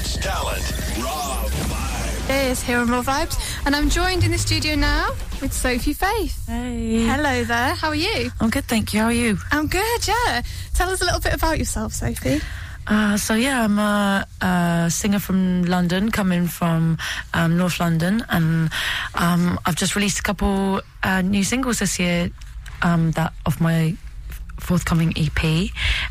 Hollywood's talent. Raw Vibe. is here on Raw Vibes, and I'm joined in the studio now with Sophie Faith. Hey. Hello there, how are you? I'm good, thank you. How are you? I'm good, yeah. Tell us a little bit about yourself, Sophie. Uh, so yeah, I'm a, a singer from London, coming from um, North London, and um, I've just released a couple uh, new singles this year. Um, that of my forthcoming EP,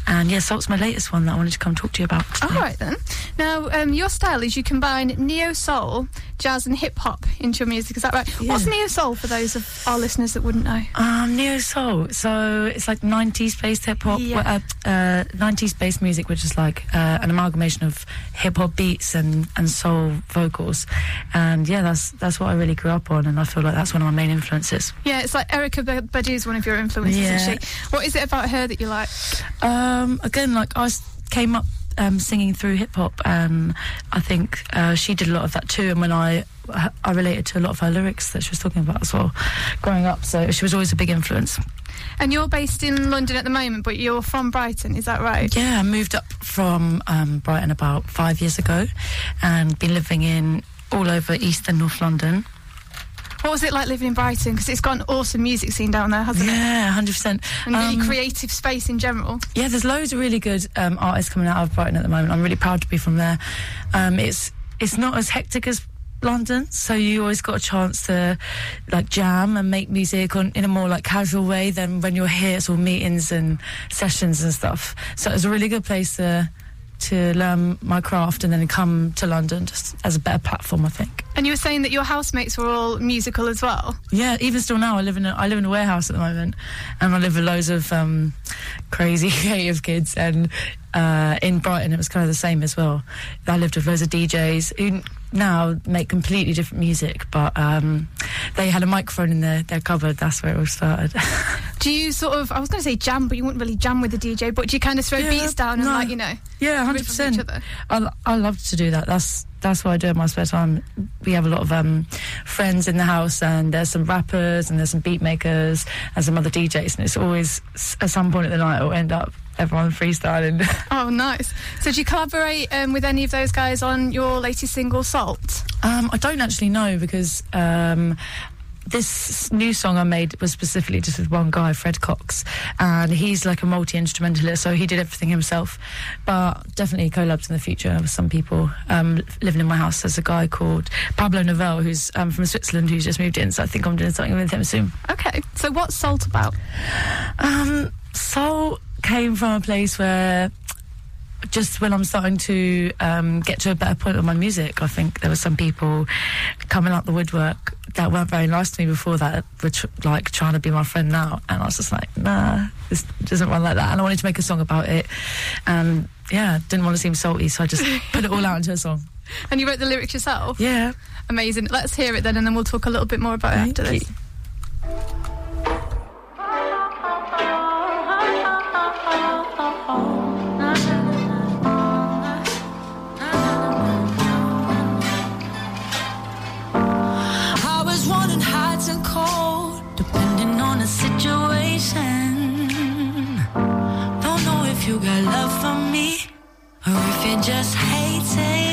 and yeah, Salt's my latest one that I wanted to come talk to you about. All today. right then. Now, um, your style is you combine neo soul, jazz, and hip hop into your music. Is that right? Yeah. What's neo soul for those of our listeners that wouldn't know? Um, neo soul. So it's like 90s based hip hop, Yeah. uh, uh, 90s based music, which is like uh, an amalgamation of hip hop beats and, and soul vocals. And yeah, that's that's what I really grew up on, and I feel like that's one of my main influences. Yeah, it's like Erykah B- Badu is one of your influences, Yeah. isn't she? What is it about her that you like? Um, again, like I came up um, singing through hip hop, and I think uh, she did a lot of that too. And when I I related to a lot of her lyrics that she was talking about as well, growing up. So she was always a big influence. And you're based in London at the moment, but you're from Brighton, is that right? Yeah, I moved up from um, Brighton about five years ago and been living in all over East and North London. What was it like living in Brighton? Because it's got an awesome music scene down there, hasn't it? Yeah, 100%. And really Um, creative space in general. Yeah, there's loads of really good um, artists coming out of Brighton at the moment. I'm really proud to be from there. Um, it's it's not as hectic as London, so you always got a chance to like jam and make music on in a more like casual way than when you're here. It's all meetings and sessions and stuff. So it's a really good place to to learn my craft and then come to London just as a better platform, I think. And you were saying that your housemates were all musical as well. Yeah, even still now, I live in a, I live in a warehouse at the moment, and I live with loads of um, crazy creative kids. And uh, in Brighton, it was kind of the same as well. I lived with loads of DJs who now make completely different music, but um, they had a microphone in their, their cupboard. That's where it all started. Do you sort of, I was going to say jam, but you wouldn't really jam with the DJ, but do you kind of throw Yeah, beats down and like, you know, yeah, hundred riff off each percent. I I love to do that. That's that's what I do in my spare time. We have a lot of um, friends in the house, and there's some rappers, and there's some beat makers, and some other DJs, and it's always at some point of the night it'll end up everyone freestyling. Oh, nice. So do you collaborate um, with any of those guys on your latest single, Salt? um, I don't actually know because. Um, this new song I made was specifically just with one guy, Fred Cox, and he's like a multi instrumentalist, so he did everything himself. But definitely collabs in the future with some people. Um, living in my house, there's a guy called Pablo Novell who's um, from Switzerland who's just moved in, so I think I'm doing something with him soon. Okay. So what's Salt about? Um, soul came from a place where just when I'm starting to um, get to a better point with my music, I think there were some people coming out the woodwork that weren't very nice to me before that were tr- like trying to be my friend now, and I was just like, nah, this doesn't run like that. And I wanted to make a song about it, and yeah, didn't want to seem salty, so I just put it all out into a song. And you wrote the lyrics yourself? Yeah, Amazing. Let's hear it then, and then we'll talk a little bit more about it after Thank this. Or if you're just hating. No,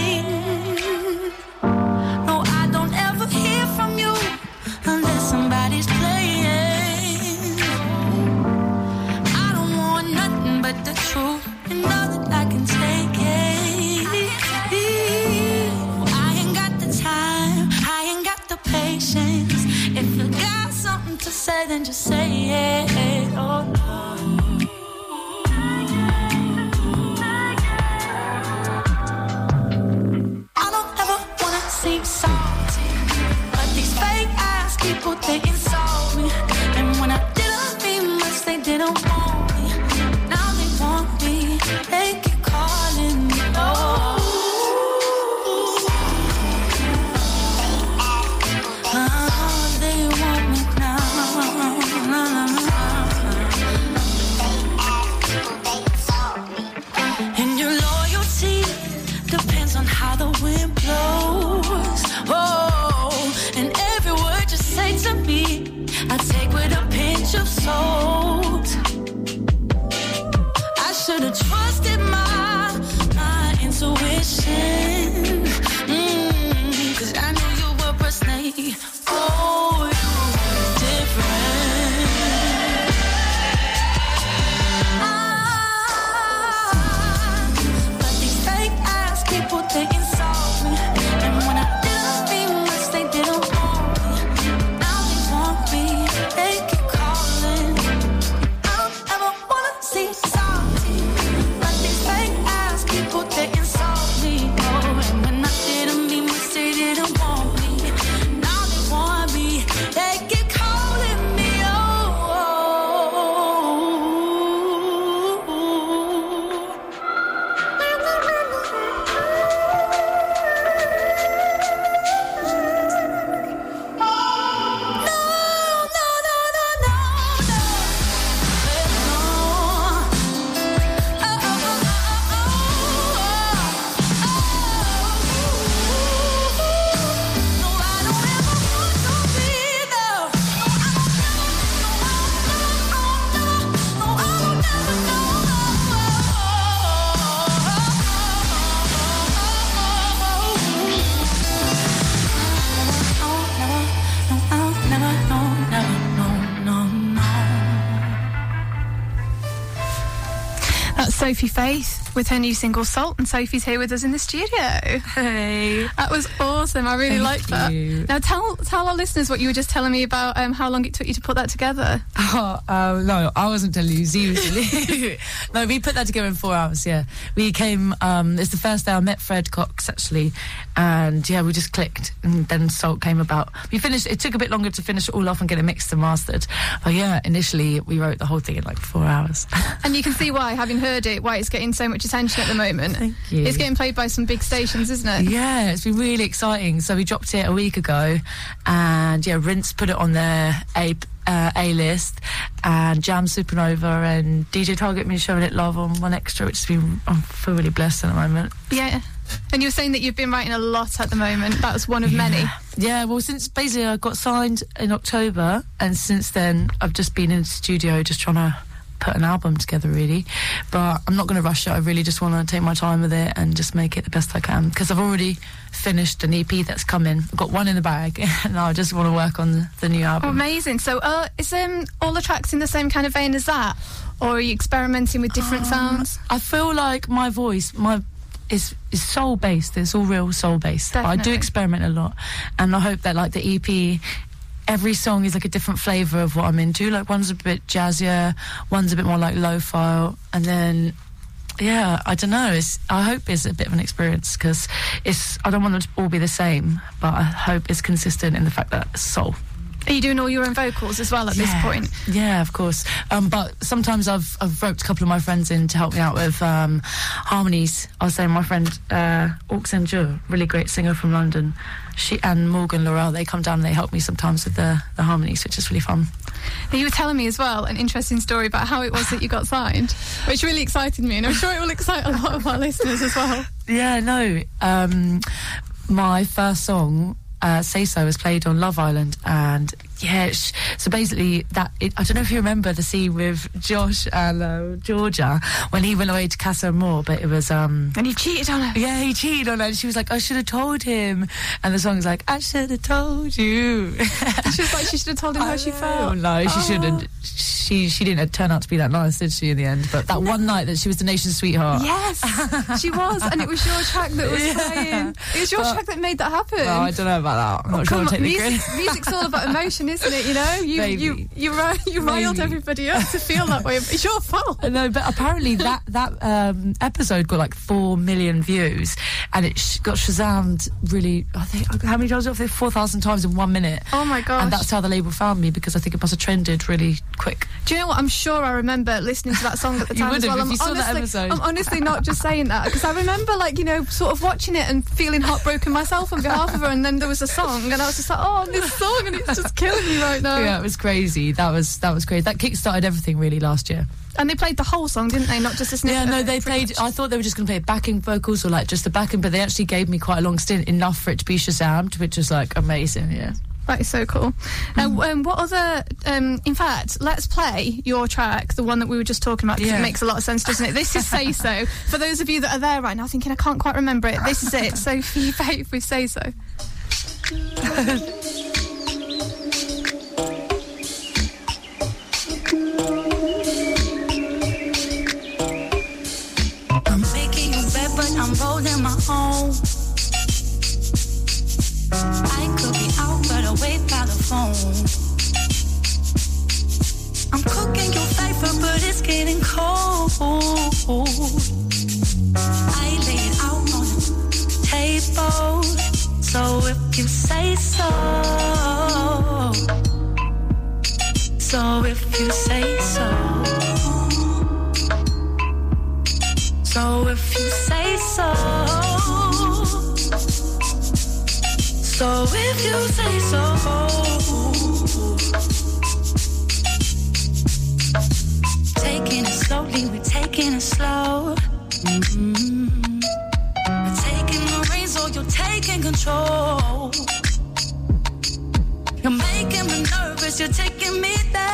Sophie Faith with her new single Salt, and Sophie's here with us in the studio. Hey. That was awesome. I really Thank liked that. Now tell tell our listeners what you were just telling me about um, how long it took you to put that together. Oh, uh, no, I wasn't telling you. Z was telling you. no, we put that together in four hours, yeah. We came, um, it's the first day I met Fred Cox, actually. And yeah, we just clicked. And then Salt came about. We finished, it took a bit longer to finish it all off and get it mixed and mastered. But yeah, initially we wrote the whole thing in like four hours. And you can see why, having heard it, why it's getting so much attention at the moment. Thank you. It's getting played by some big stations, isn't it? Yeah, it's been really exciting. So we dropped it a week ago, and yeah, Rinse put it on their A uh, A list, and Jamz Supernova and DJ Target been showing it love on 1Xtra, which has been I feel really blessed at the moment. Yeah. And you were saying that you've been writing a lot at the moment. That was one of many. Yeah, well, since basically I got signed in October, and since then I've just been in the studio just trying to put an album together, really. But I'm not going to rush it. I really just want to take my time with it and just make it the best I can because I've already finished an EP that's coming. I've got one in the bag, and I just want to work on the, the new album. amazing. So, uh, is um, all the tracks in the same kind of vein as that? Or are you experimenting with different Um, sounds? I feel like my voice, my is is soul based. It's all real soul based. I do experiment a lot, and I hope that like the EP. Every song is like a different flavour of what I'm into. Like one's a bit jazzier, one's a bit more like lo-fi, and then yeah, I don't know. It's I hope it's a bit of an experience because it's I don't want them to all be the same, but I hope it's consistent in the fact that soul. Are you doing all your own vocals as well at this point? Yeah, of course. Um, but sometimes I've I've roped a couple of my friends in to help me out with um, harmonies. I was saying my friend uh, Aux and Joe, really great singer from London, she and Morgan Laurel, they come down and they help me sometimes with the, the harmonies, which is really fun. You were telling me as well an interesting story about how it was that you got signed, which really excited me, and I'm sure it will excite a lot of our listeners as well. Yeah, no. Um, my first song, uh, Say So, was played on Love Island, and yeah, sh- so basically that it, I don't know if you remember the scene with Josh and uh, Georgia when he went away to Casa Amor, but it was um. And he cheated on her. Yeah, he cheated on her. And she was like, I should have told him. And the song's like, I should have told you. She was like, she should have told him how she Oh, felt. no, she Oh. shouldn't. She she didn't turn out to be that nice, did she? In the end, but that one night that she was the nation's sweetheart. Yes, she was, and it was your track that was Yeah. playing. It was your But- track that made that happen. Well, I don't know about that. I'm not sure on, take the music, music's all about emotion, isn't it? You know, you Maybe. you you ri- you riled Maybe. everybody up to feel that way. It's your fault. No, but apparently that that um, episode got like four million views, and it sh- got Shazammed really. I think how many times? I think four thousand times in one minute. Oh my god! And that's how the label found me because I think it must have trended really quick. Do you know what? I'm sure I remember listening to that song at the time as well. I'm you saw that honestly, episode. I'm honestly not just saying that because I remember, like, you know, sort of watching it and feeling heartbroken myself on behalf of her. And then there was a song, and I was just like, oh, this song, and it's just killing me right now. yeah, it was crazy. That was that was crazy. That kick-started everything really last year. And they played the whole song, didn't they? Not just a snippet. Yeah, no, they played. much. I thought they were just going to play backing vocals or like just the backing, but they actually gave me quite a long stint, enough for it to be Shazammed, which was like amazing. Yeah. That is so cool. Mm. um, what other? Um, in fact, let's play your track, the one that we were just talking about. 'cause Yeah. It makes a lot of sense, doesn't it? This is "Say So." For those of you that are there right now, thinking I can't quite remember it, this is it. Sophie Faith with "Say So." I'm cooking your favorite, but it's getting cold. I lay it out on the table. So if you say so. So if you say so. So if you say so. So if you say so. Taking it slowly, we're taking it slow. Mhm. We're taking the reins, so you're taking control. You're making me nervous, you're taking me there.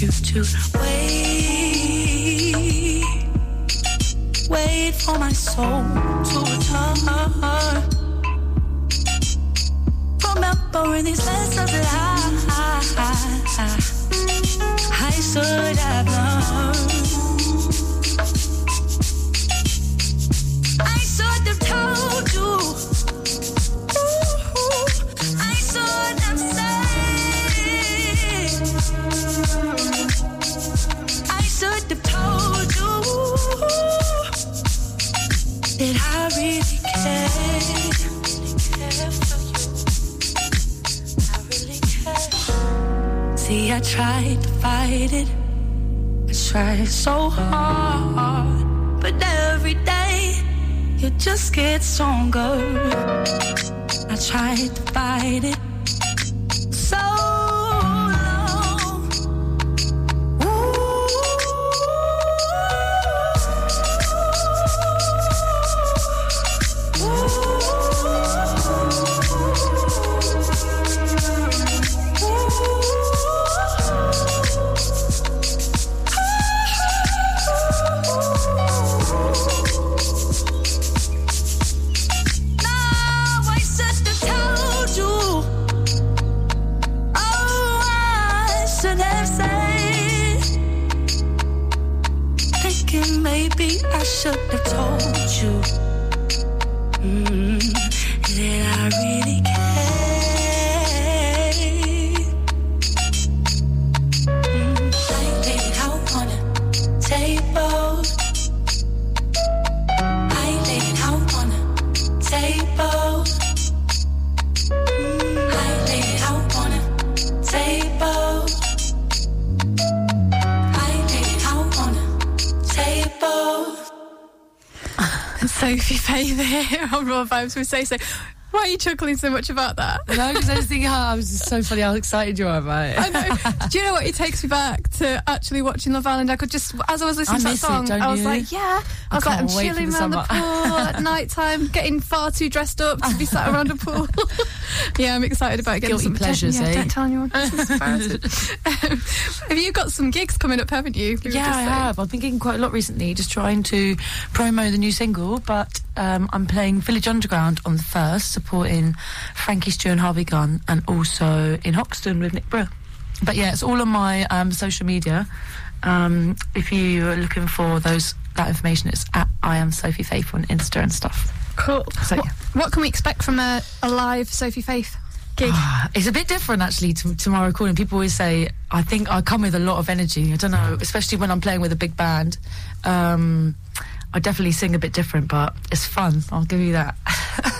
You to wait, wait for my soul to return. Remembering these lessons that I, I should have learned. See, I tried to fight it. I tried so hard, but every day you just get stronger. I tried to fight it maybe I should have told you. Mm, that Sophie Faith here on Raw Vibes with Say So. Why are you chuckling so much about that? No, because I was thinking, oh, it was just so funny how excited you are about it. I know. Do you know what? It takes me back to actually watching Love Island. I could just, as I was listening I to that miss it, song, I was you? like, yeah. I was like, I'm chilling around the summer. pool at night time, getting far too dressed up to be sat around a pool. yeah, I'm excited about getting Guilty some pleasures, Yeah, eh? don't tell anyone. Um, have you got some gigs coming up, haven't you? We Yeah, I saying. have. I've been gigging quite a lot recently, just trying to promo the new single. But um, I'm playing Village Underground on the first, supporting Frankie Stew and Harvey Gunn, and also in Hoxton with Nick Brewer. But yeah, it's all on my um, social media. Um, if you are looking for those that information, it's at I am Sophie Faith on Insta and stuff. Cool. So, what, yeah. what can we expect from a, a live Sophie Faith gig? It's a bit different actually to, to my recording. People always say I think I come with a lot of energy. I don't know, especially when I'm playing with a big band. Um, I definitely sing a bit different, but it's fun. I'll give you that.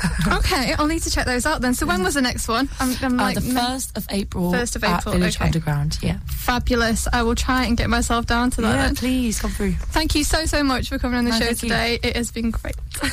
okay, I'll need to check those out then. So when was the next one? I'm, I'm Uh, like, the first of April. 1st of April, Village okay. Underground. Yeah. fabulous. I will try and get myself down to that. Yeah, then. please come through. Thank you so so much for coming on the No, show thank you. today. It has been great.